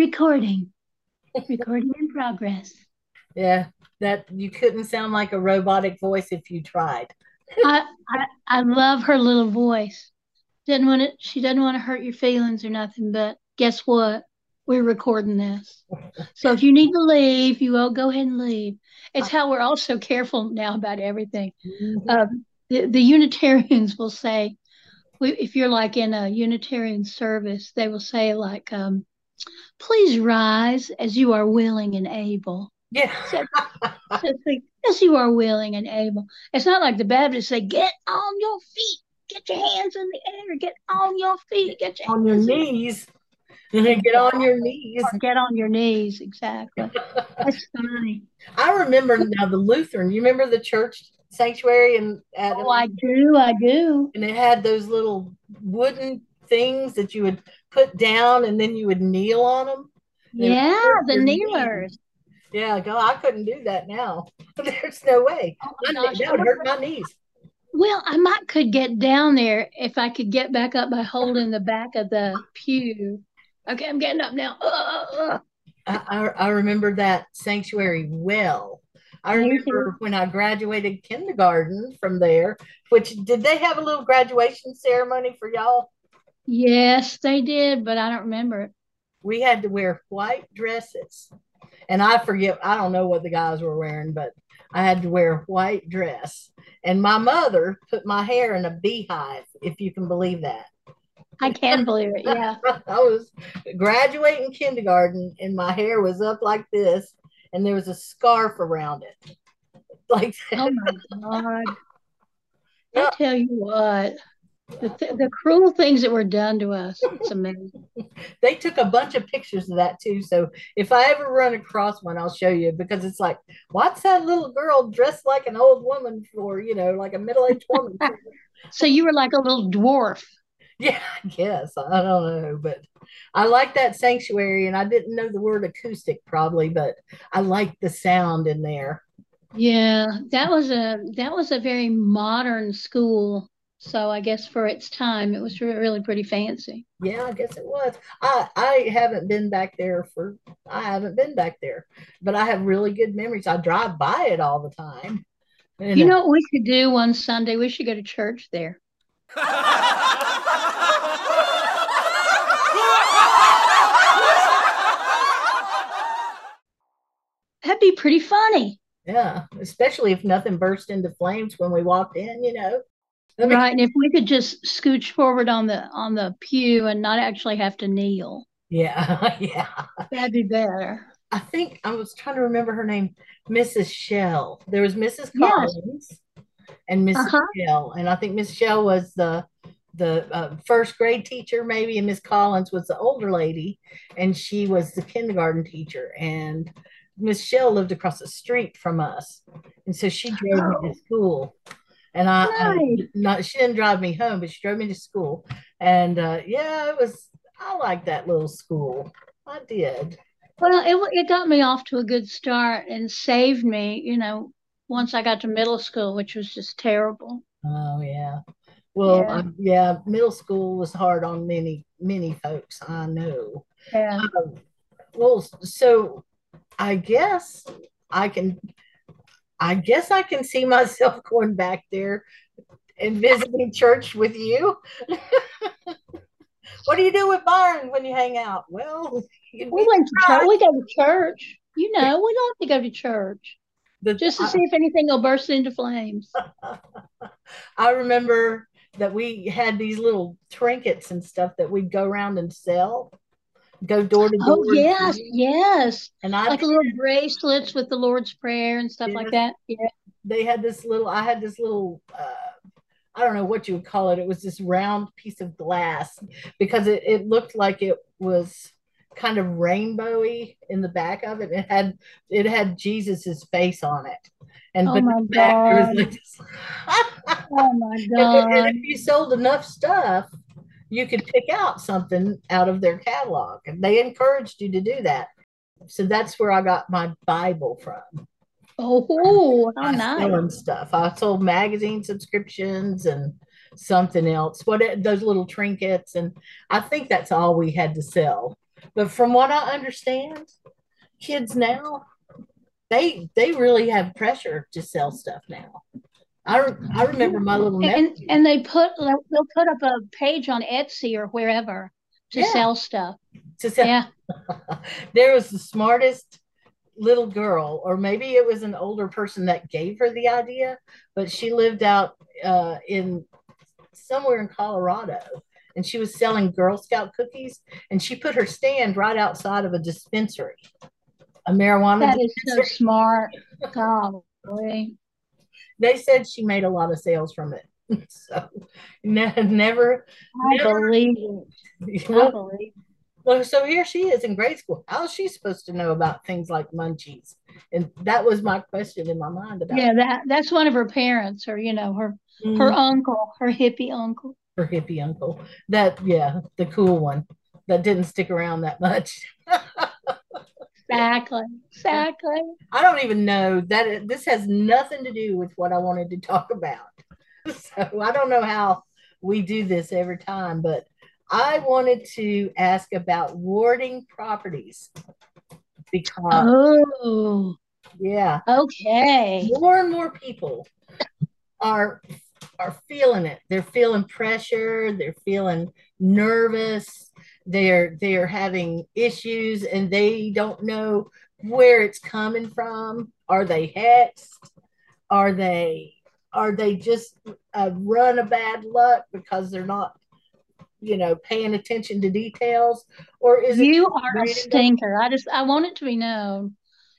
recording. Recording in progress. Yeah, that you couldn't sound like a robotic voice if you tried. I, I I love her little voice. Didn't want to. She doesn't want to hurt your feelings or nothing. But guess what? We're recording this. So if you need to leave, you all go ahead and leave. It's how we're all so careful now about everything. Mhm. Um, the, the Unitarians will say, if you're like in a Unitarian service, they will say like, um, "Please rise as you are willing and able." Yeah. So, so it's like, as you are willing and able. It's not like the Baptists say, "Get on your feet, get your hands in the air, get on your feet, get your on your knees. Get on your knees. or get on your knees." Exactly. That's funny. I remember now the Lutheran. You remember the church sanctuary and Oh, I do. I do. and it had those little wooden things that you would put down and then you would kneel on them. Yeah, the kneelers. Yeah, go. I couldn't do that now. There's no way. Oh My gosh. that would hurt my knees. Well, I might could get down there if I could get back up by holding the back of the pew. Okay, I'm getting up now. Ugh. I, I, I remember that sanctuary well. I remember when I graduated kindergarten from there, which did they have a little graduation ceremony for y'all? Yes, they did, but I don't remember it. We had to wear white dresses. And I forget, I don't know what the guys were wearing, but I had to wear a white dress. And my mother put my hair in a beehive, if you can believe that. I can believe it. Yeah. I was graduating kindergarten and my hair was up like this, and there was a scarf around it. Like Oh my God. I tell you what, the, th the cruel things that were done to us, it's amazing. they took a bunch of pictures of that too. So if I ever run across one, I'll show you because it's like, what's that little girl dressed like an old woman for, you know, like a middle-aged woman? So you were like a little dwarf. Yeah, I guess. I don't know, but I like that sanctuary and I didn't know the word acoustic probably, but I like the sound in there. Yeah, that was a that was a very modern school. So I guess for its time, it was really pretty fancy. Yeah, I guess it was. I I haven't been back there for I haven't been back there, but I have really good memories. I drive by it all the time. And, You know what we should do one Sunday? We should go to church there. That'd be pretty funny. yeah, especially if nothing burst into flames when we walked in, you know. Right, and if we could just scooch forward on the on the pew and not actually have to kneel, Yeah, yeah. that'd be better. I think I was trying to remember her name, Mrs. Shell. There was Mrs. Yes. Collins and Mrs. Uh-huh. Shell, and I think Miss Shell was the the uh, first grade teacher, maybe, and Miss Collins was the older lady, and she was the kindergarten teacher. And Miss Shell lived across the street from us, and so she drove me Oh. to school. And I, I not she didn't drive me home, but she drove me to school. And uh, yeah, it was. I liked that little school. I did. Well, it it got me off to a good start and saved me, you know, once I got to middle school, which was just terrible. Oh yeah. Well, Yeah. um, yeah, middle school was hard on many, many folks. I know. Yeah. Um, well, so I guess I can, I guess I can see myself going back there and visiting church with you. What do you do with Byron when you hang out? Well, We went to church. We go to church. You know, we love to go to church the, just to see if anything will burst into flames. I remember that we had these little trinkets and stuff that we'd go around and sell, go door to door. Oh, yes, yes. And I Like little bracelets with the Lord's Prayer and stuff like that. Yeah. they had this little i had this little uh, i don't know what you would call it it was this round piece of glass because it, it looked like it was kind of rainbowy in the back of it it had it had jesus's face on it and Oh my back God. like this Oh my and, God. and if you sold enough stuff you could pick out something out of their catalog and they encouraged you to do that so that's where i got my bible from Oh, how nice. selling stuff. I sold magazine subscriptions and something else. What those little trinkets, and I think that's all we had to sell. But from what I understand, kids now they they really have pressure to sell stuff now. I, I remember my little and, and they put they'll put up a page on Etsy or wherever to yeah. sell stuff. To sell. Yeah. there was the smartest little girl, or maybe it was an older person that gave her the idea, but she lived out uh, in somewhere in Colorado and she was selling Girl Scout cookies and she put her stand right outside of a dispensary, a marijuana That dispensary. is so smart. Golly. They said she made a lot of sales from it. so ne- never, I never, believe it. Well, I believe well, so here she is in grade school. How is she supposed to know about things like munchies? And that was my question in my mind about. Yeah, that that's one of her parents, or you know, her mm. her uncle, her hippie uncle. Her hippie uncle. That yeah, the cool one that didn't stick around that much. exactly. Exactly. I don't even know that this has nothing to do with what I wanted to talk about. So I don't know how we do this every time, but I wanted to ask about warding properties because oh. Yeah. Okay. More and more people are are feeling it. They're feeling pressure. They're feeling nervous they're they're having issues and they don't know where it's coming from. Are they hexed? Are they are they just a run of bad luck because they're not you know paying attention to details? Or is you are a stinker. I just i want it to be known.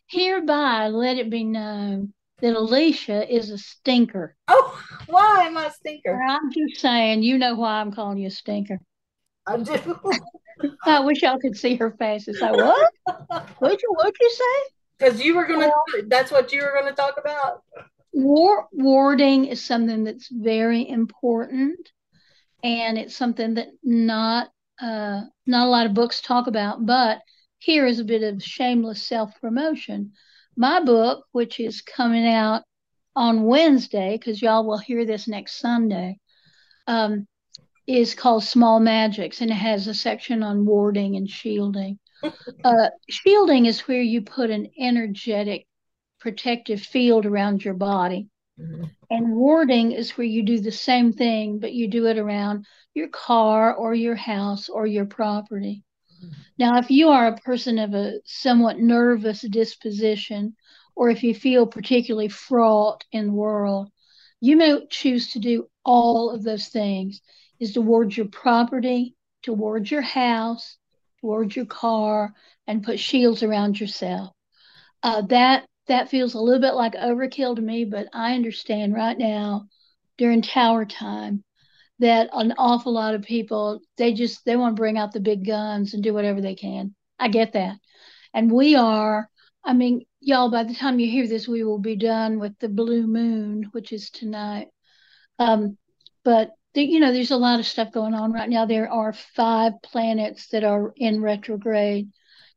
Hereby let it be known that alicia is a stinker. Oh why am i a stinker? I'm just saying you know why i'm calling you a stinker i do. I wish y'all could see her face. It's like what? What'd you what'd you say? Because you were gonna well, that's what you were gonna talk about. War warding is something that's very important and it's something that not uh, not a lot of books talk about. But here is a bit of shameless self promotion. My book, which is coming out on Wednesday, because y'all will hear this next Sunday, um, is called Small Magics, and it has a section on warding and shielding. uh, shielding is where you put an energetic protective field around your body. Mm-hmm. And warding is where you do the same thing, but you do it around your car or your house or your property. Mm-hmm. Now, if you are a person of a somewhat nervous disposition, or if you feel particularly fraught in the world, you may choose to do all of those things is towards your property, towards your house, towards your car, and put shields around yourself. Uh, that that feels a little bit like overkill to me, but I understand right now during tower time that an awful lot of people they just they want to bring out the big guns and do whatever they can. I get that. And we are, I mean, y'all, by the time you hear this, we will be done with the blue moon, which is tonight. Um, but the, you know, there's a lot of stuff going on right now. There are five planets that are in retrograde,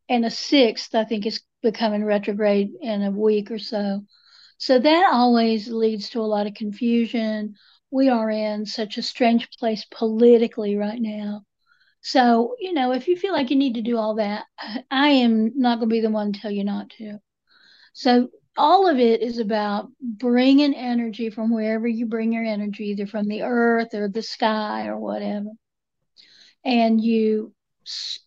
and a sixth, I think, is becoming retrograde in a week or so. So that always leads to a lot of confusion. We are in such a strange place politically right now. So, you know, if you feel like you need to do all that, I am not going to be the one to tell you not to. So, all of it is about bringing energy from wherever you bring your energy, either from the earth or the sky or whatever. And you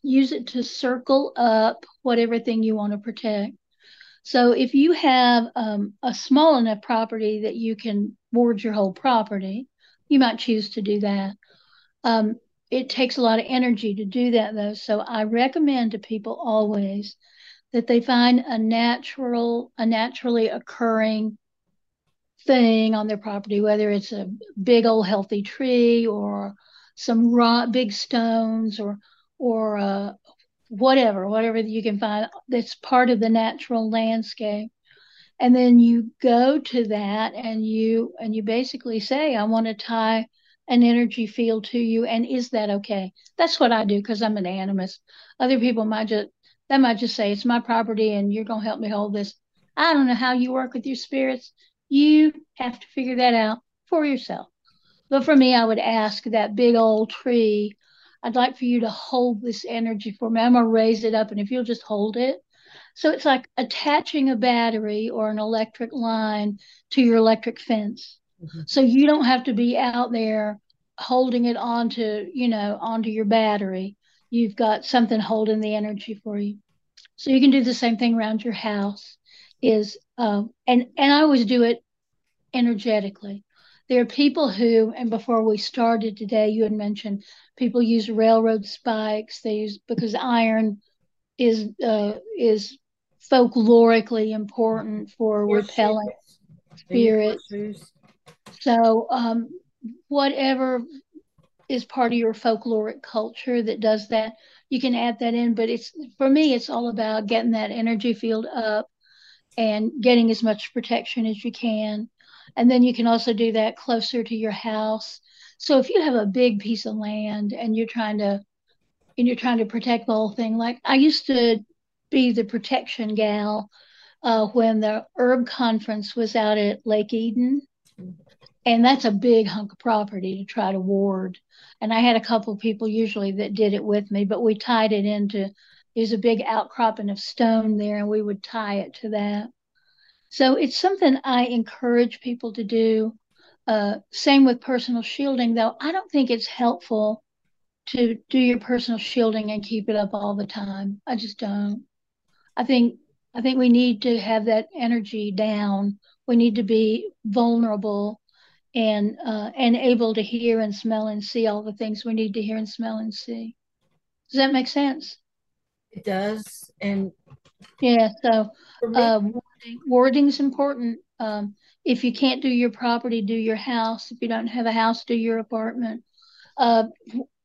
use it to circle up whatever thing you want to protect. So if you have um, a small enough property that you can ward your whole property, you might choose to do that. Um, it takes a lot of energy to do that though. So I recommend to people always that they find a natural, a naturally occurring thing on their property, whether it's a big old healthy tree or some raw, big stones or or uh, whatever, whatever you can find that's part of the natural landscape. And then you go to that and you and you basically say, I want to tie an energy field to you. And is that okay? That's what I do because I'm an animist. Other people might just that might just say it's my property and you're gonna help me hold this. I don't know how you work with your spirits. You have to figure that out for yourself. But for me, I would ask that big old tree I'd like for you to hold this energy for me. I'm going to raise it up. And if you'll just hold it. So it's like attaching a battery or an electric line to your electric fence. Mm-hmm. So you don't have to be out there holding it onto, you know, onto your battery. You've got something holding the energy for you. So you can do the same thing around your house. Is uh, and and I always do it energetically. There are people who, and before we started today, you had mentioned people use railroad spikes. They use because iron is uh, is folklorically important for repelling spirits. So um, whatever is part of your folkloric culture that does that, you can add that in. But it's for me, it's all about getting that energy field up and getting as much protection as you can. And then you can also do that closer to your house. So if you have a big piece of land and you're trying to and you're trying to protect the whole thing, like I used to be the protection gal uh, when the herb conference was out at Lake Eden. And that's a big hunk of property to try to ward. And I had a couple of people usually that did it with me, but we tied it into there's a big outcropping of stone there, and we would tie it to that. So it's something I encourage people to do. Uh, same with personal shielding, though. I don't think it's helpful to do your personal shielding and keep it up all the time. I just don't. I think I think we need to have that energy down. We need to be vulnerable and uh, and able to hear and smell and see all the things we need to hear and smell and see. Does that make sense? It does, and yeah. So uh, warding is important. Um, if you can't do your property, do your house. If you don't have a house, do your apartment. Uh,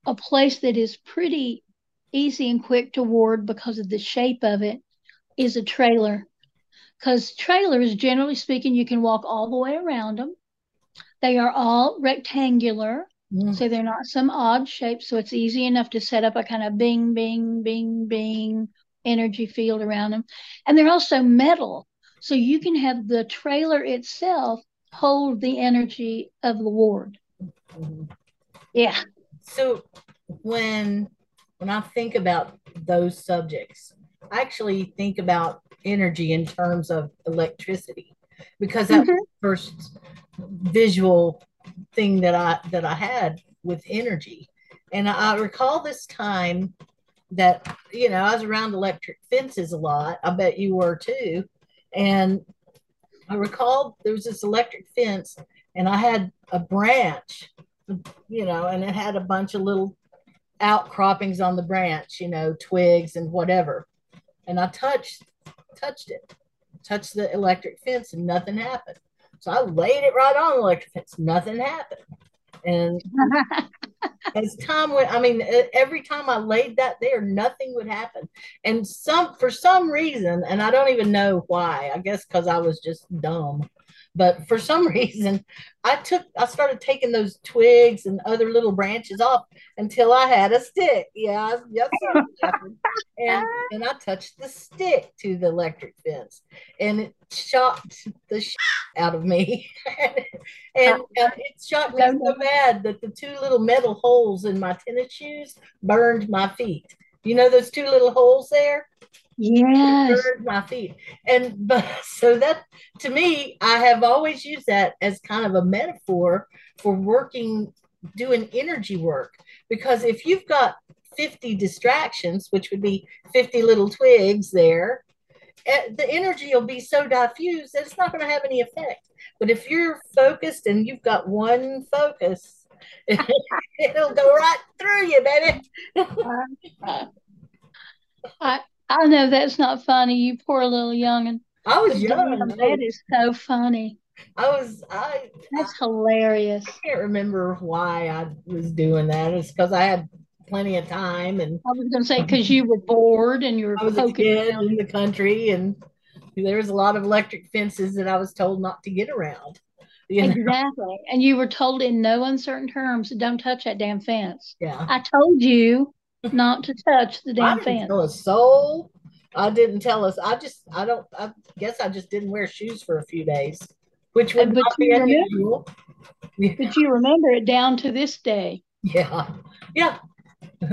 a place that is pretty easy and quick to ward because of the shape of it is a trailer. Because trailers, generally speaking, you can walk all the way around them. They are all rectangular, mm. so they're not some odd shape. So it's easy enough to set up a kind of bing, bing, bing, bing energy field around them. And they're also metal, so you can have the trailer itself hold the energy of the ward. Yeah. So when when I think about those subjects, I actually think about energy in terms of electricity because that mm-hmm. first visual thing that I that I had with energy. And I recall this time that you know I was around electric fences a lot. I bet you were too. And I recall there was this electric fence, and I had a branch, you know, and it had a bunch of little outcroppings on the branch, you know, twigs and whatever. And I touched touched it, touched the electric fence, and nothing happened. So I laid it right on the electric fence. Nothing happened. And as time went, I mean, every time I laid that there, nothing would happen. And some, for some reason, and I don't even know why. I guess because I was just dumb. But for some reason, I took, I started taking those twigs and other little branches off until I had a stick. Yeah, yes, and and I touched the stick to the electric fence, and it shocked the shit out of me, and, and uh, it shocked me so bad that the two little metal holes in my tennis shoes burned my feet. You know those two little holes there? Yes. my feet. And but so that to me, I have always used that as kind of a metaphor for working, doing energy work. Because if you've got 50 distractions, which would be 50 little twigs there, eh, the energy will be so diffused that it's not going to have any effect. But if you're focused and you've got one focus, it'll go right through you, baby. I, I know that's not funny. You poor little young and I was young. That is so funny. I was I that's I, hilarious. I can't remember why I was doing that. It's because I had plenty of time and I was gonna say because you were bored and you were I was a kid in the country and there was a lot of electric fences that I was told not to get around. You know? Exactly. And you were told in no uncertain terms, don't touch that damn fence. Yeah. I told you not to touch the damn I fence. Tell a soul. I didn't tell us. I just, I don't, I guess I just didn't wear shoes for a few days, which would but not be unusual. But you remember it down to this day. Yeah. Yeah.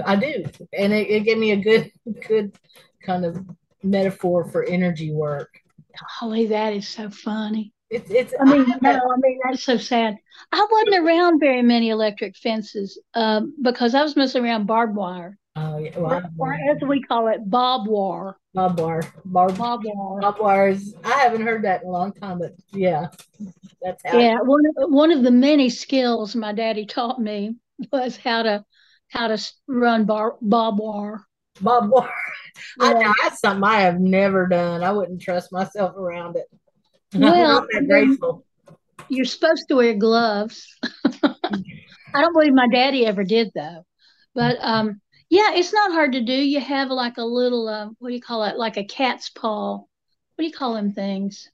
I do, and it, it gave me a good, good kind of metaphor for energy work. Holly, that is so funny. It's, it's. I mean, no, I mean that's so sad. I wasn't around very many electric fences um, because I was mostly around barbed wire. Oh yeah, well, or, or, as we call it, bob wire. Bob wire, bob, bob wire. Bob wires. I haven't heard that in a long time, but yeah, that's how. Yeah, one of, one of the many skills my daddy taught me was how to how to run bar, bob wire. Bob wire. Yeah. I know that's something I have never done. I wouldn't trust myself around it. Well. You're supposed to wear gloves. I don't believe my daddy ever did though. But um, yeah, it's not hard to do. You have like a little uh, what do you call it? Like a cat's paw. What do you call them things?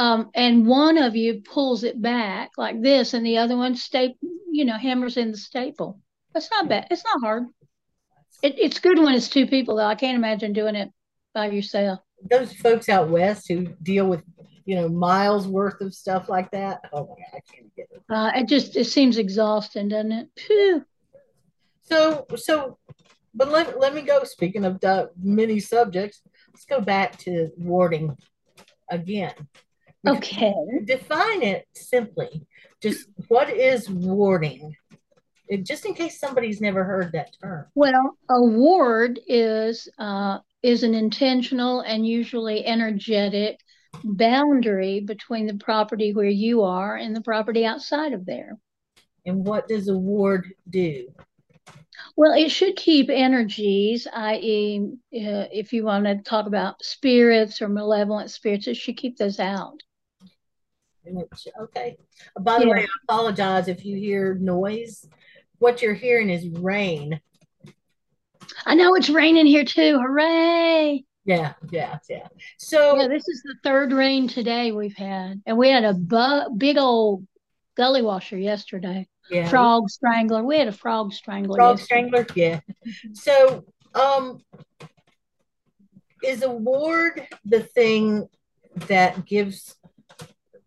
Um, and one of you pulls it back like this, and the other one staple, you know, hammers in the staple. That's not bad. It's not hard. It, it's good when it's two people, though. I can't imagine doing it by yourself. Those folks out west who deal with, you know, miles worth of stuff like that. Oh my god, I can't get it. Uh, it just it seems exhausting, doesn't it? Phew. So so, but let let me go. Speaking of many subjects, let's go back to warding again. Okay. Define it simply. Just what is warding? just in case somebody's never heard that term. Well, a ward is uh, is an intentional and usually energetic boundary between the property where you are and the property outside of there. And what does a ward do? Well, it should keep energies, i.e., uh, if you want to talk about spirits or malevolent spirits, it should keep those out. Okay. By the yeah. way, I apologize if you hear noise what you're hearing is rain. I know it's raining here too. Hooray! Yeah, yeah, yeah. So yeah, this is the third rain today we've had, and we had a bu- big old gully washer yesterday. Yeah. Frog strangler. We had a frog strangler. Frog yesterday. strangler. Yeah. So, um, is a ward the thing that gives?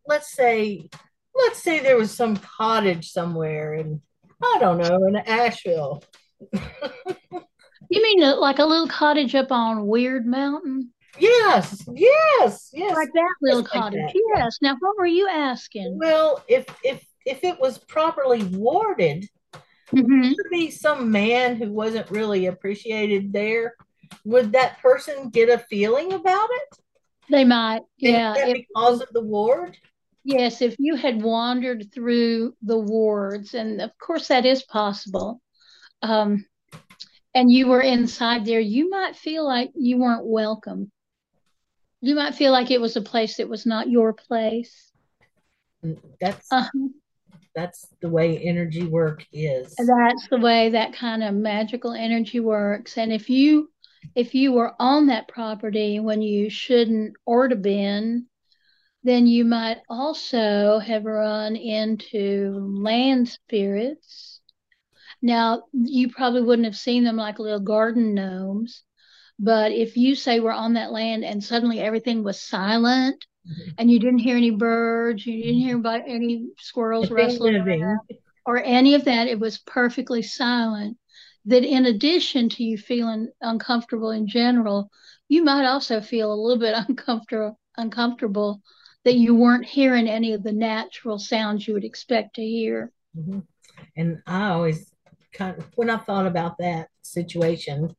Let's say, let's say there was some cottage somewhere and I don't know, in Asheville. you mean like a little cottage up on Wyrd Mountain? Yes, yes, yes. Like that little Just cottage. That. Yes. Now, what were you asking? Well, if if if it was properly warded, mm-hmm. would be some man who wasn't really appreciated there. Would that person get a feeling about it? They might. Yeah. If, because of the ward. Yes, if you had wandered through the wards, and of course that is possible, um, and you were inside there, you might feel like you weren't welcome. You might feel like it was a place that was not your place. That's uh-huh. that's the way energy work is. That's the way that kind of magical energy works. And if you if you were on that property when you shouldn't or to been, then you might also have run into land spirits. Now, you probably wouldn't have seen them like little garden gnomes, but if you say we're on that land and suddenly everything was silent mm-hmm. and you didn't hear any birds, you didn't hear about any squirrels rustling around, or any of that, it was perfectly silent. That in addition to you feeling uncomfortable in general, you might also feel a little bit uncomfortable uncomfortable that you weren't hearing any of the natural sounds you would expect to hear. Mm-hmm. And I always kind of, when I thought about that situation,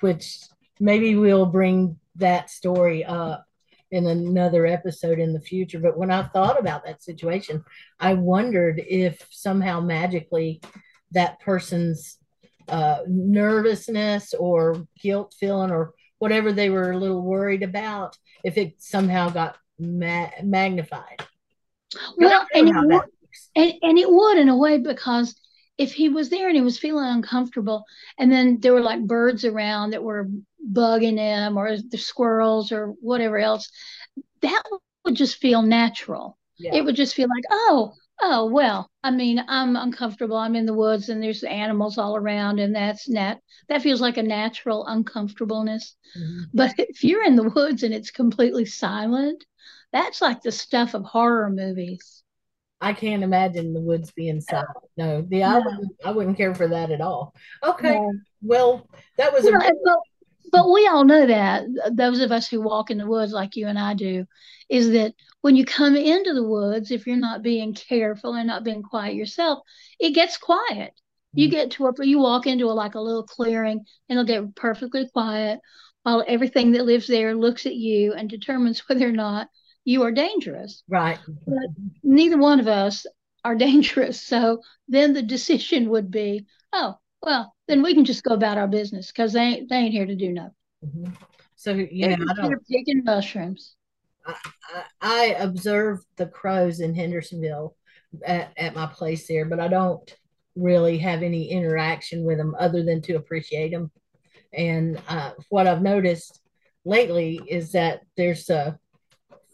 which maybe we'll bring that story up in another episode in the future. But when I thought about that situation, I wondered if somehow magically that person's uh, nervousness or guilt feeling or whatever they were a little worried about, if it somehow got ma- magnified. Well, and it, would, and, and it would in a way because if he was there and he was feeling uncomfortable, and then there were like birds around that were bugging him, or the squirrels, or whatever else, that would just feel natural. Yeah. It would just feel like, oh, oh, well, I mean, I'm uncomfortable. I'm in the woods, and there's animals all around, and that's nat. That feels like a natural uncomfortableness. Mm-hmm. But if you're in the woods and it's completely silent, that's like the stuff of horror movies. I can't imagine the woods being silent. No, the I, wouldn't, I wouldn't care for that at all. Okay, No. well, that was a but, but we all know that those of us who walk in the woods like you and I do, is that when you come into the woods, if you're not being careful and not being quiet yourself, it gets quiet. You Mhm. get to a you walk into a, like a little clearing and it'll get perfectly quiet while everything that lives there looks at you and determines whether or not you are dangerous. right. But neither one of us are dangerous. So then the decision would be, oh, well, then we can just go about our business because they ain't, they ain't here to do nothing. Mhm. So you They're I just here don't. picking mushrooms. I, I observe the crows in Hendersonville at, at my place there, but I don't really have any interaction with them other than to appreciate them. And uh, what I've noticed lately is that there's uh,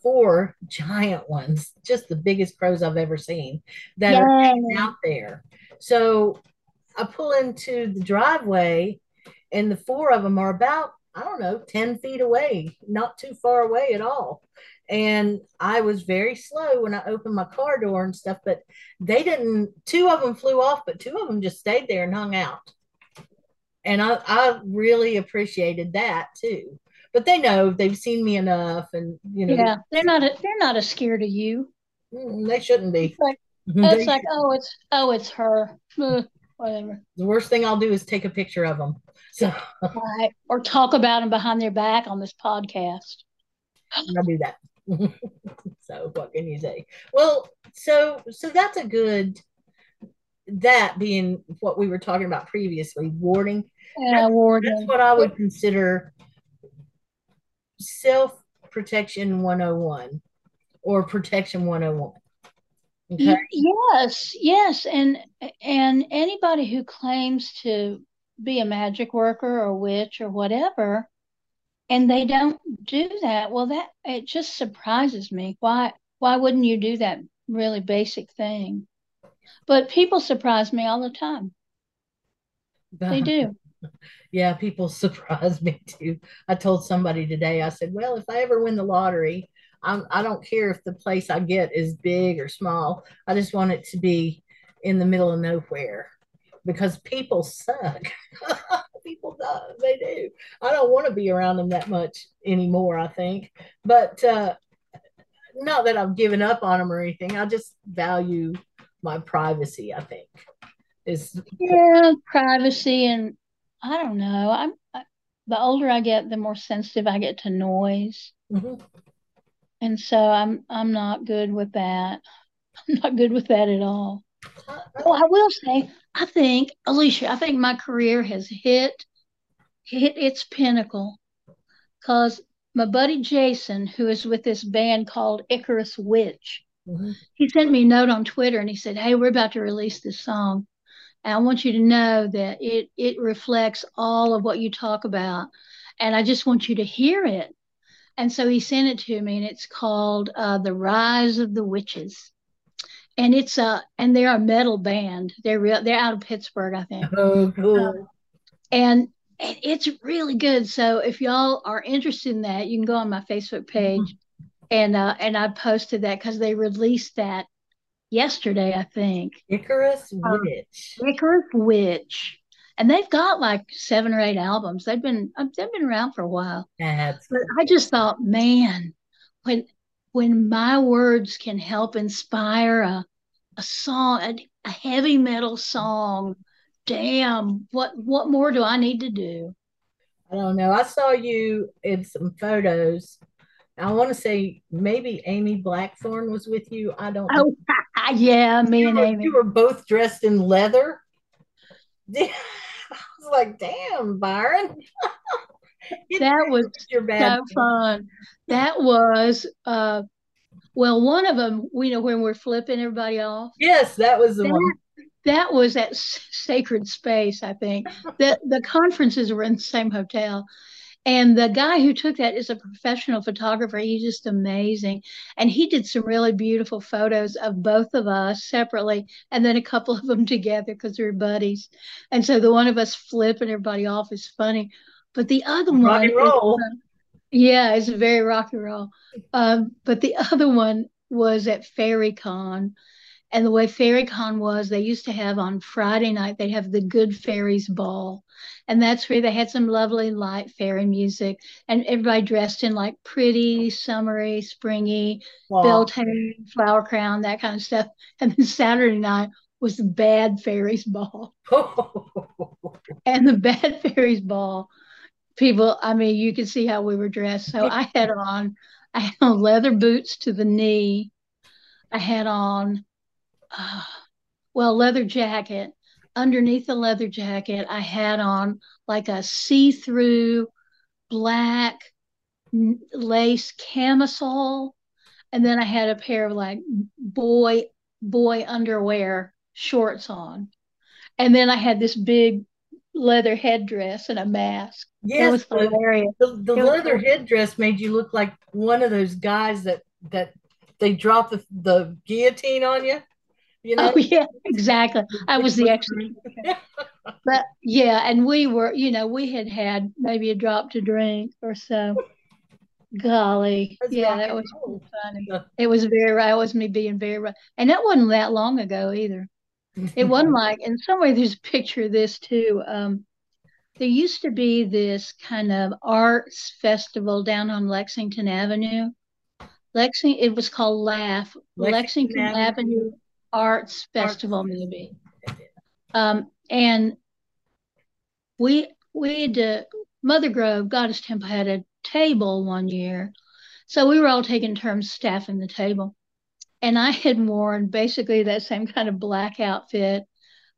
four giant ones, just the biggest crows I've ever seen, that are Yay. out there. So I pull into the driveway, and the four of them are about, I don't know, 10 feet away, not too far away at all. And I was very slow when I opened my car door and stuff, but they didn't, two of them flew off, but two of them just stayed there and hung out. And I, I really appreciated that too. But they know they've seen me enough, and you know, Yeah, they're not a, they're not as scared of you. they shouldn't be. It's like mm-hmm. it's like oh it's oh it's her. Whatever. the worst thing I'll do is take a picture of them. So Right. Or talk about them behind their back on this podcast. I'll do that. so what can you say? Well, so so that's a good that being what we were talking about previously, warding. Yeah, That's Warding. what I would consider self protection 101 or protection 101. Okay. Yes, yes, and and anybody who claims to be a magic worker or witch or whatever, and they don't do that, well, that it just surprises me. Why why wouldn't you do that really basic thing? But people surprise me all the time. They do. Yeah, people surprise me too. I told somebody today, I said, well, if I ever win the lottery, I'm, I don't care if the place I get is big or small. I just want it to be in the middle of nowhere because people suck. people do, they do. I don't want to be around them that much anymore, I think. But uh, not that I've given up on them or anything. I just value my privacy, I think. Is Yeah, privacy and I don't know. I'm I, the older I get, the more sensitive I get to noise. Mhm. And so I'm I'm not good with that. I'm not good with that at all. Oh, I will say, I think, Alicia, I think my career has hit hit its pinnacle because my buddy Jason, who is with this band called Icarus Witch, Mhm. he sent me a note on Twitter and he said, Hey, we're about to release this song. And I want you to know that it it reflects all of what you talk about. And I just want you to hear it. And so he sent it to me, and it's called uh, "The Rise of the Witches." And it's a and they're a metal band. They're real. They're out of Pittsburgh, I think. Oh, cool. And, and it's really good. So if y'all are interested in that, you can go on my Facebook page, and uh, and I posted that because they released that yesterday, I think. Icarus Um, Witch. Icarus Witch, and they've got like seven or eight albums. They've been uh, they've been around for a while. That's But I just thought, man, when when my words can help inspire a a song, a, a heavy metal song, damn, what what more do I need to do? I don't know. I saw you in some photos. I want to say maybe Amy Blackthorn was with you. I don't know. Oh, yeah, me You and were, Amy. you were both dressed in leather. I was like, damn, Byron. That was your bad. so fun. That was uh well, one of them, we know when we're flipping everybody off. Yes, that was the That one. that was at S- Sacred Space, I think. that the conferences were in the same hotel. And the guy who took that is a professional photographer. He's just amazing. And he did some really beautiful photos of both of us separately and then a couple of them together because we are buddies. And so the one of us flipping everybody off is funny. But the other Rock one and is, roll. uh, yeah, it's very rock and roll. Um, but the other one was at FaerieCon And the way FaerieCon was, they used to have on Friday night, they'd have the Good Fairies Ball. And that's where they had some lovely light fairy music and everybody dressed in like pretty, summery, springy, Wow. Beltane, flower crown, that kind of stuff. And then Saturday night was the Bad Fairies Ball. And the Bad Fairies Ball, people, I mean, you could see how we were dressed. So I had on, I had on leather boots to the knee. I had on, uh, well, leather jacket. Underneath the leather jacket, I had on like a see-through black lace camisole, and then I had a pair of like boy boy underwear shorts on, and then I had this big leather headdress and a mask. That yes, was the, hilarious. the, the was leather so- headdress made you look like one of those guys that that they drop the, the guillotine on you. You know, Oh yeah, exactly. I was the executioner. But yeah, and we were, you know, we had had maybe a drop to drink or so. Golly, That's yeah, that was roll. funny. Yeah. It was very, that was me being very, ri- and that wasn't that long ago either. It wasn't like, in some way, there's a picture of this too. Um, there used to be this kind of arts festival down on Lexington Avenue. Lexington, it was called LAAFF, Lexington Lexington Avenue. Avenue Arts Festival, Arts maybe. Um, and we we had to, Mother Grove Goddess Temple had a table one year, so we were all taking turns staffing the table. And I had worn basically that same kind of black outfit.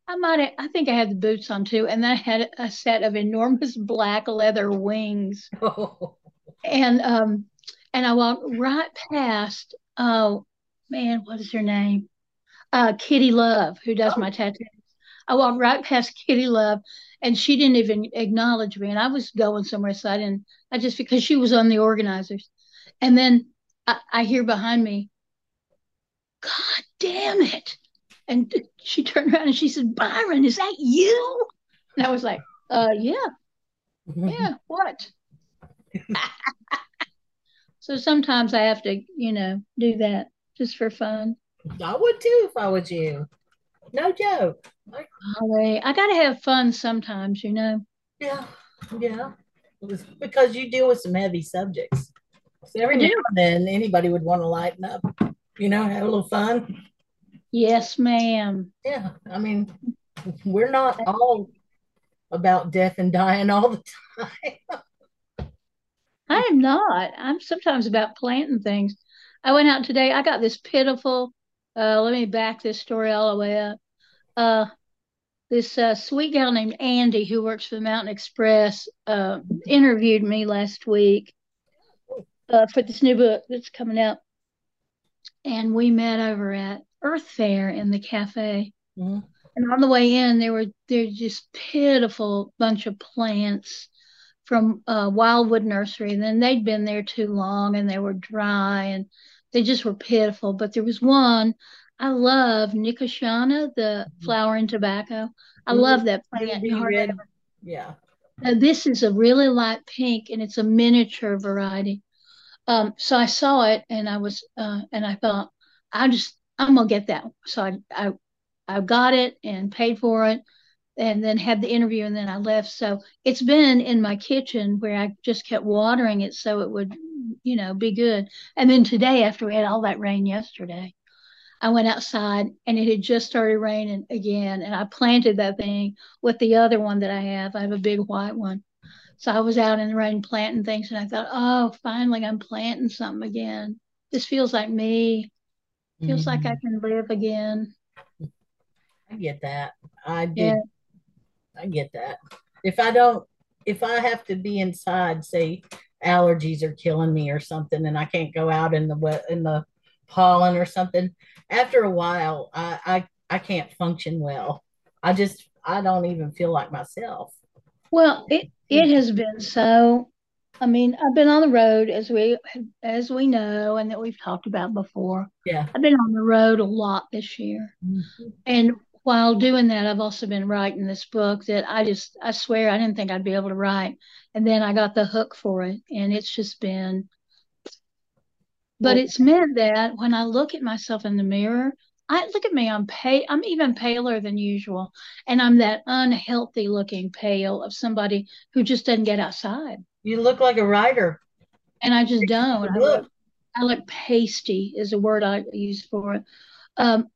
I might have, I think I had the boots on too, and then I had a set of enormous black leather wings. Oh, And um and I walked right past oh man, what is her name? Uh Kitty Love, who does Oh. my tattoos. I walked right past Kitty Love and she didn't even acknowledge me. And I was going somewhere, so I didn't I just because she was on the organizers. And then I, I hear behind me, God damn it. And she turned around and she said, Byron, is that you? And I was like, uh yeah, yeah, what? so sometimes I have to, you know, do that just for fun. I would too if I was you. No joke. I gotta have fun sometimes, you know. yeah, yeah. Because you deal with some heavy subjects. So every now and then anybody would want to lighten up, you know, have a little fun. Yes, ma'am. Yeah, I mean, we're not all about death and dying all the time. I am not. I'm sometimes about planting things. I went out today. I got this pitiful. Uh, let me back this story all the way up. Uh, this uh, sweet gal named Andy, who works for the Mountain Xpress, uh, interviewed me last week uh, for this new book that's coming out, and we met over at Earth Fare in the cafe. Mhm. And on the way in, there were there's just pitiful bunch of plants from uh, Wildwood Nursery. And then they'd been there too long and they were dry and they just were pitiful. But there was one I love, Nicotiana, the flowering tobacco. I love that plant. Ruby You hardly red. Yeah. Now, this is a really light pink and it's a miniature variety. Um, so I saw it and I was uh, and I thought I just I'm gonna get that. So I I I got it and paid for it and then had the interview and then I left. So it's been in my kitchen where I just kept watering it so it would, you know, be good. And then today, after we had all that rain yesterday, I went outside and it had just started raining again. And I planted that thing with the other one that I have. I have a big white one. So I was out in the rain planting things and I thought, oh, finally I'm planting something again. This feels like me. Feels like I Mhm. can live again. I get that. I did. Yeah. I get that. If I don't, if I have to be inside, say allergies are killing me or something, and I can't go out in the wet in the pollen or something, after a while, I I, I can't function well. I just I don't even feel like myself. Well, it it has been so. I mean, I've been on the road as we as we know and that we've talked about before. Yeah. I've been on the road a lot this year. Mm-hmm. And while doing that, I've also been writing this book that I just I swear I didn't think I'd be able to write. And then I got the hook for it and it's just been but it's meant that when I look at myself in the mirror, I look at me, I'm pale, I'm even paler than usual. And I'm that unhealthy looking pale of somebody who just doesn't get outside. You look like a writer. And I just don't. I look, I look pasty is a word I use for it. Um,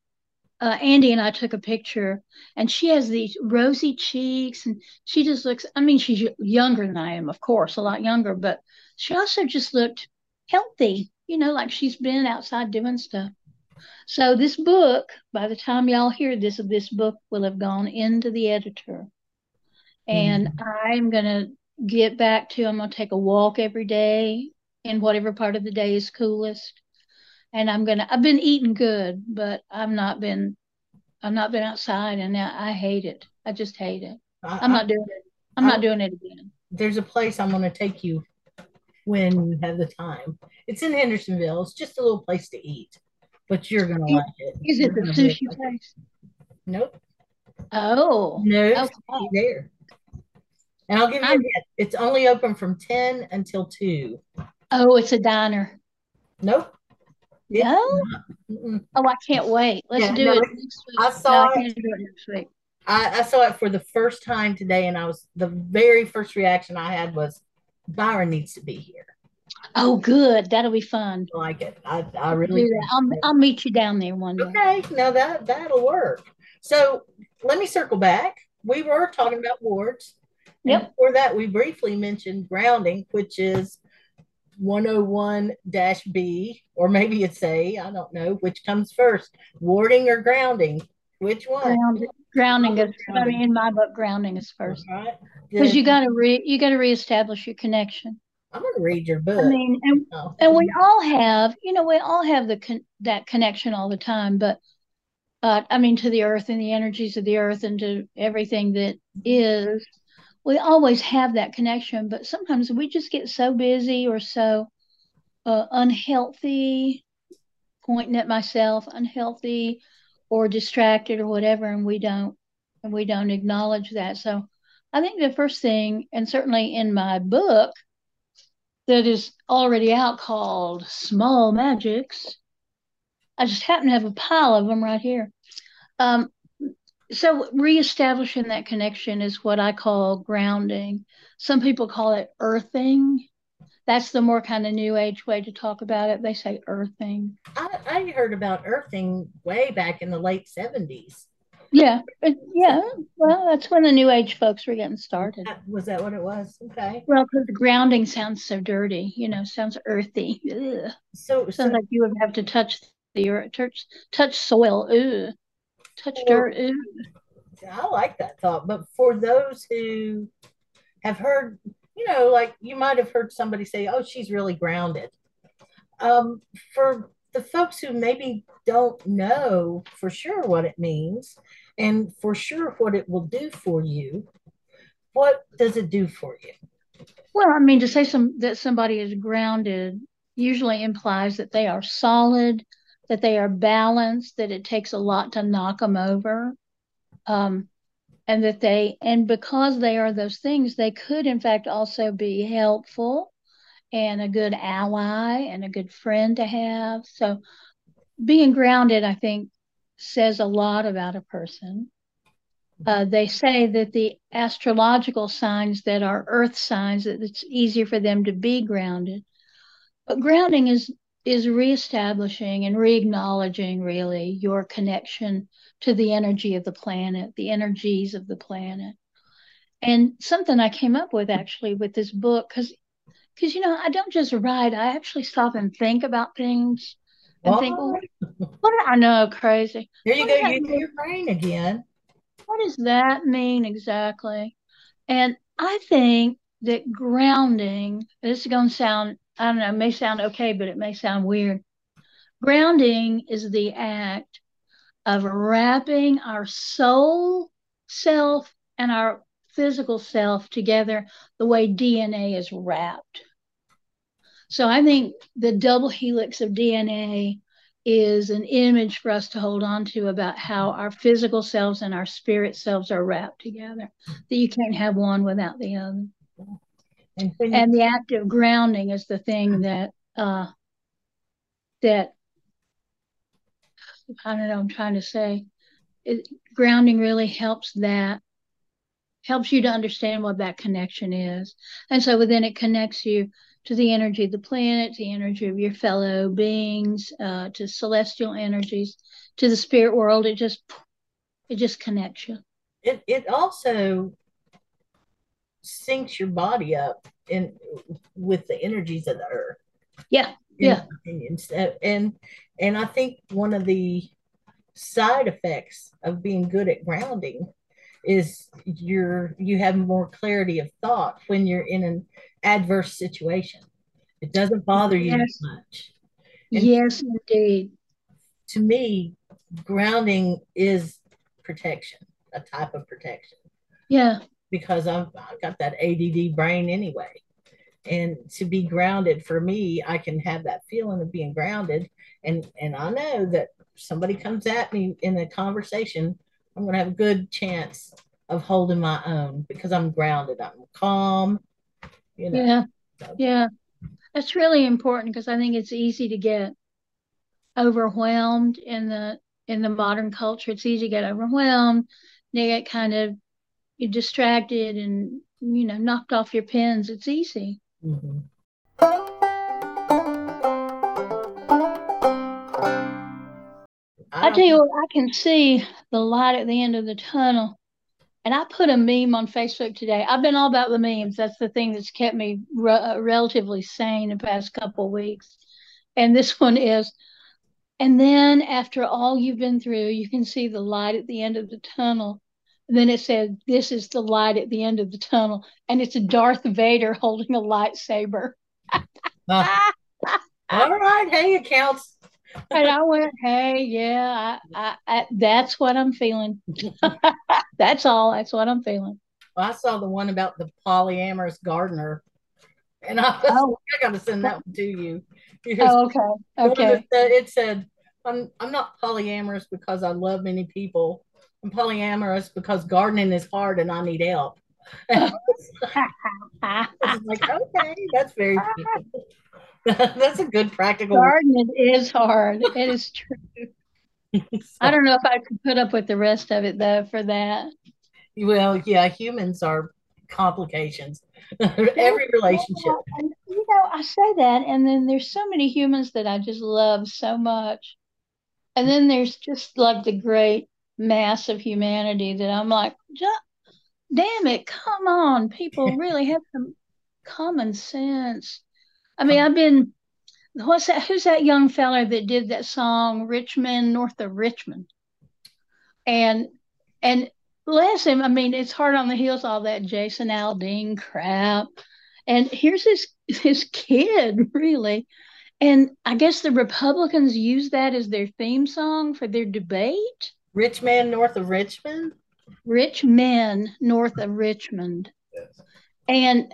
uh, Andy and I took a picture, and she has these rosy cheeks, and she just looks. I mean, she's younger than I am, of course, a lot younger, but she also just looked healthy, you know, like she's been outside doing stuff. So this book, by the time y'all hear this, of this book will have gone into the editor. And mm-hmm. I'm going to get back to, I'm going to take a walk every day in whatever part of the day is coolest. And I'm going to, I've been eating good, but I've not been, I've not been outside and I, I hate it. I just hate it. I, am not doing it. I'm I, not doing it again. There's a place I'm going to take you when you have the time. It's in Hendersonville. It's just a little place to eat but you're gonna like it. Is it the sushi place? Nope. Oh. No, okay. there. And I'll give you I'm, It's only open from 10 until 2. Oh, it's a diner. Nope. No? Oh, I can't wait. Let's yeah, do no, it next week. I saw no, I it. it next week. I, I saw it for the first time today, and I was the very first reaction I had was Byron needs to be here. Oh, good. That'll be fun. I like it. I, I really. I'll, I'll meet you down there one day. Okay, now that that'll work. So let me circle back. We were talking about wards. Yep. For that, we briefly mentioned grounding, which is 101 B, or maybe it's A, I don't know, which comes first, warding or grounding? Which one? Grounding, grounding is, I mean, in my book, grounding is first. right? Because right. you got to re, you got to reestablish your connection. I'm going to read your book. I mean, and, oh. and we all have, you know, we all have the con- that connection all the time, but uh, I mean, to the earth and the energies of the earth and to everything that is, we always have that connection. But sometimes we just get so busy or so uh, unhealthy, pointing at myself, unhealthy or distracted or whatever, and we don't and we don't acknowledge that. So I think the first thing, and certainly in my book, that is already out called Small Magics. I just happen to have a pile of them right here. Um, so reestablishing that connection is what I call grounding. Some people call it earthing. That's the more kind of new age way to talk about it. They say earthing. I, I heard about earthing way back in the late 70s. Yeah, yeah. Well, that's when the new age folks were getting started. Was that what it was? Okay. Well, because grounding sounds so dirty, you know, sounds earthy. Ugh. So sounds so, like you would have to touch the earth, touch touch soil. Ugh. Touch dirt. Ugh. I like that thought, but for those who have heard, you know, like you might have heard somebody say, "Oh, she's really grounded." Um, for the folks who maybe don't know for sure what it means and for sure what it will do for you, what does it do for you? Well, I mean, to say some that somebody is grounded usually implies that they are solid, that they are balanced, that it takes a lot to knock them over, um, and that they and because they are those things, they could in fact also be helpful and a good ally and a good friend to have. So being grounded, I think, says a lot about a person. Uh, they say that the astrological signs that are earth signs that it's easier for them to be grounded. But grounding is is reestablishing and re-acknowledging really your connection to the energy of the planet, the energies of the planet. And something I came up with actually with this book, because because you know I don't just write; I actually stop and think about things and what? think, well, what do I know? Crazy. There you what go. You your brain again. What does that mean exactly? And I think that grounding. This is going to sound I don't know. It may sound okay, but it may sound weird. Grounding is the act of wrapping our soul self and our physical self together the way DNA is wrapped. So I think the double helix of DNA is an image for us to hold on to about how our physical selves and our spirit selves are wrapped together, that you can't have one without the other. And, you- and the act of grounding is the thing that uh, that I don't know, I'm trying to say. It, grounding really helps that, helps you to understand what that connection is. And so then it connects you to the energy of the planet, the energy of your fellow beings, uh, to celestial energies, to the spirit world. It just it just connects you. It it also syncs your body up in with the energies of the earth. Yeah, yeah. And and I think one of the side effects of being good at grounding is you're you have more clarity of thought when you're in an adverse situation. It doesn't bother you yes. much. And yes, indeed. To me, grounding is protection, a type of protection. Yeah. Because I've, I've got that ADD brain anyway. And to be grounded for me, I can have that feeling of being grounded. And, and I know that somebody comes at me in a conversation, I'm going to have a good chance of holding my own because I'm grounded. I'm calm. You know. Yeah. So. Yeah. That's really important because I think it's easy to get overwhelmed in the in the modern culture. It's easy to get overwhelmed. They get kind of distracted and you know knocked off your pins. It's easy. Mm-hmm. I tell you what, I can see the light at the end of the tunnel. And I put a meme on Facebook today. I've been all about the memes. That's the thing that's kept me re- uh, relatively sane the past couple of weeks. And this one is, and then after all you've been through, you can see the light at the end of the tunnel. Then it said, This is the light at the end of the tunnel. And it's a Darth Vader holding a lightsaber. uh, all right. Hey, it counts and I went, hey, yeah, I, I, I, that's what I'm feeling. that's all. That's what I'm feeling. Well, I saw the one about the polyamorous gardener, and I, oh. I got to send that one to you. Oh, okay. Okay. Said, it said, I'm, I'm not polyamorous because I love many people. I'm polyamorous because gardening is hard and I need help. Like, okay, that's very. That's a good practical. Gardening is hard. It is true. I don't know if I could put up with the rest of it though for that. Well, yeah, humans are complications. Every relationship. And, you know, I say that, and then there's so many humans that I just love so much, and then there's just like the great mass of humanity that I'm like, damn it, come on, people really have some common sense. I mean, I've been what's that? Who's that young fella that did that song Richmond North of Richmond? And and bless him. I mean, it's hard on the heels all that Jason Aldean crap. And here's his his kid, really. And I guess the Republicans use that as their theme song for their debate. Rich man north of Richmond? Rich men north of Richmond. Yes. And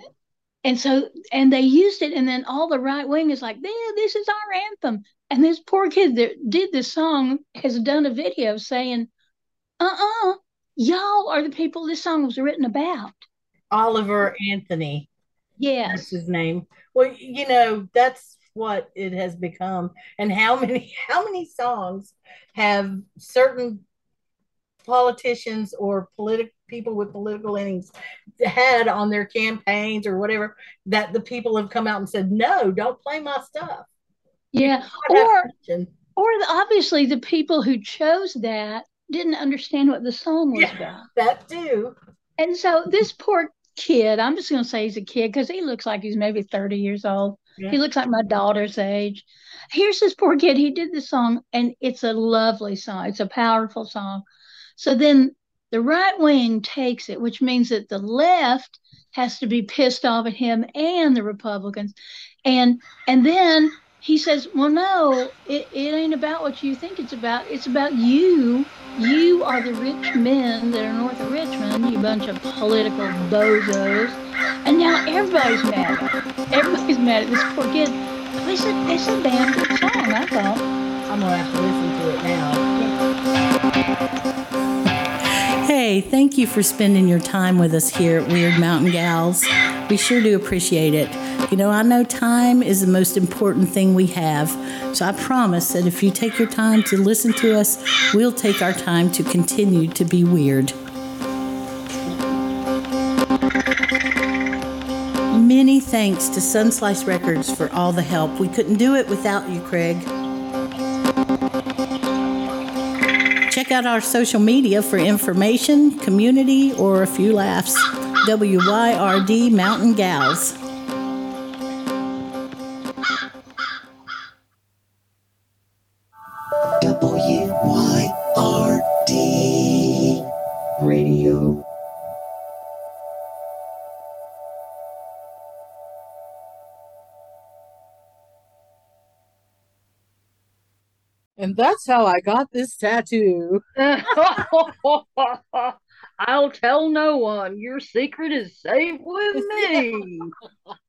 and so, and they used it, and then all the right wing is like, yeah, this is our anthem. And this poor kid that did this song has done a video saying, uh uh-uh, uh, y'all are the people this song was written about. Oliver Anthony. Yes. That's his name. Well, you know, that's what it has become. And how many, how many songs have certain politicians or political people with political innings had on their campaigns or whatever that the people have come out and said, no, don't play my stuff. Yeah. Or, or the, obviously the people who chose that didn't understand what the song was yeah, about. That too. And so this poor kid, I'm just going to say he's a kid because he looks like he's maybe 30 years old. He looks like my daughter's age. Here's this poor kid. He did this song, and it's a lovely song. It's a powerful song. So then the right wing takes it, which means that the left has to be pissed off at him and the Republicans. And and then he says, Well, no, it, it ain't about what you think it's about. It's about you. You are the rich men that are north of Richmond, you bunch of political bozos. And now everybody's mad mad at this poor kid. It's a, it's a damn good song, I thought. I'm going to have to listen to it now. Hey, thank you for spending your time with us here at Wyrd Mountain Gals. We sure do appreciate it. You know, I know time is the most important thing we have, so I promise that if you take your time to listen to us, we'll take our time to continue to be weird. Thanks to Sunslice Records for all the help. We couldn't do it without you, Craig. Check out our social media for information, community, or a few laughs. WYRD Mountain Gals. And that's how I got this tattoo. I'll tell no one. Your secret is safe with me.